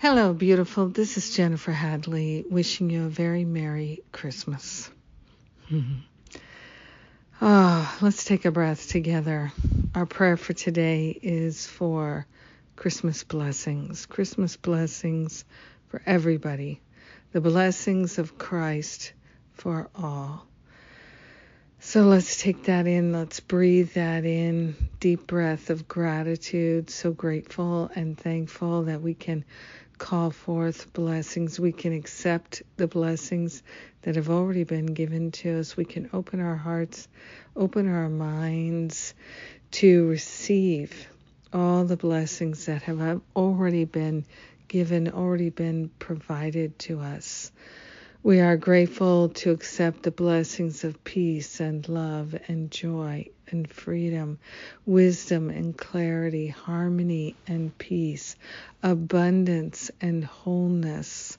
Hello, beautiful. This is Jennifer Hadley wishing you a very Merry Christmas. oh, let's take a breath together. Our prayer for today is for Christmas blessings, Christmas blessings for everybody, the blessings of Christ for all. So let's take that in. Let's breathe that in. Deep breath of gratitude. So grateful and thankful that we can call forth blessings. We can accept the blessings that have already been given to us. We can open our hearts, open our minds to receive all the blessings that have already been given, already been provided to us. We are grateful to accept the blessings of peace and love and joy and freedom, wisdom and clarity, harmony and peace, abundance and wholeness,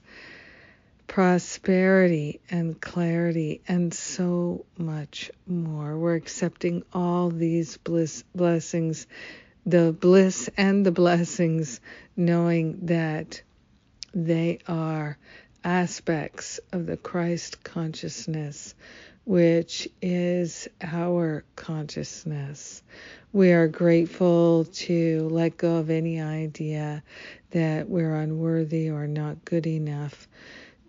prosperity and clarity, and so much more. We're accepting all these bliss, blessings, the bliss and the blessings, knowing that they are aspects of the Christ consciousness, which is our consciousness. We are grateful to let go of any idea that we're unworthy or not good enough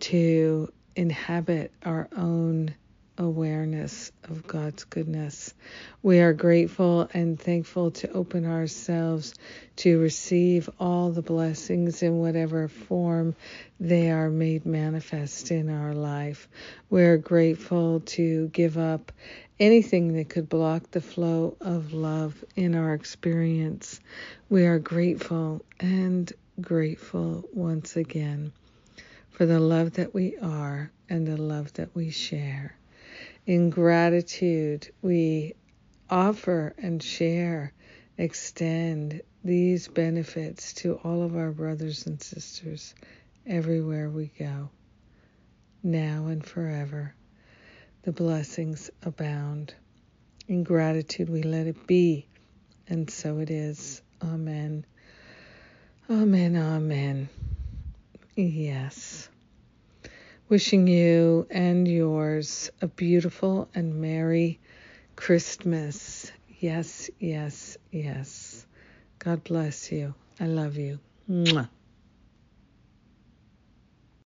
to inhabit our own awareness of God's goodness. We are grateful and thankful to open ourselves to receive all the blessings in whatever form they are made manifest in our life. We are grateful to give up anything that could block the flow of love in our experience. We are grateful and grateful once again for the love that we are and the love that we share. In gratitude, we offer and share, extend these benefits to all of our brothers and sisters everywhere we go, now and forever. The blessings abound. In gratitude, we let it be, and so it is. Amen. Amen. Amen. Yes. Wishing you and yours a beautiful and merry Christmas. Yes, yes, yes. God bless you. I love you. Mwah.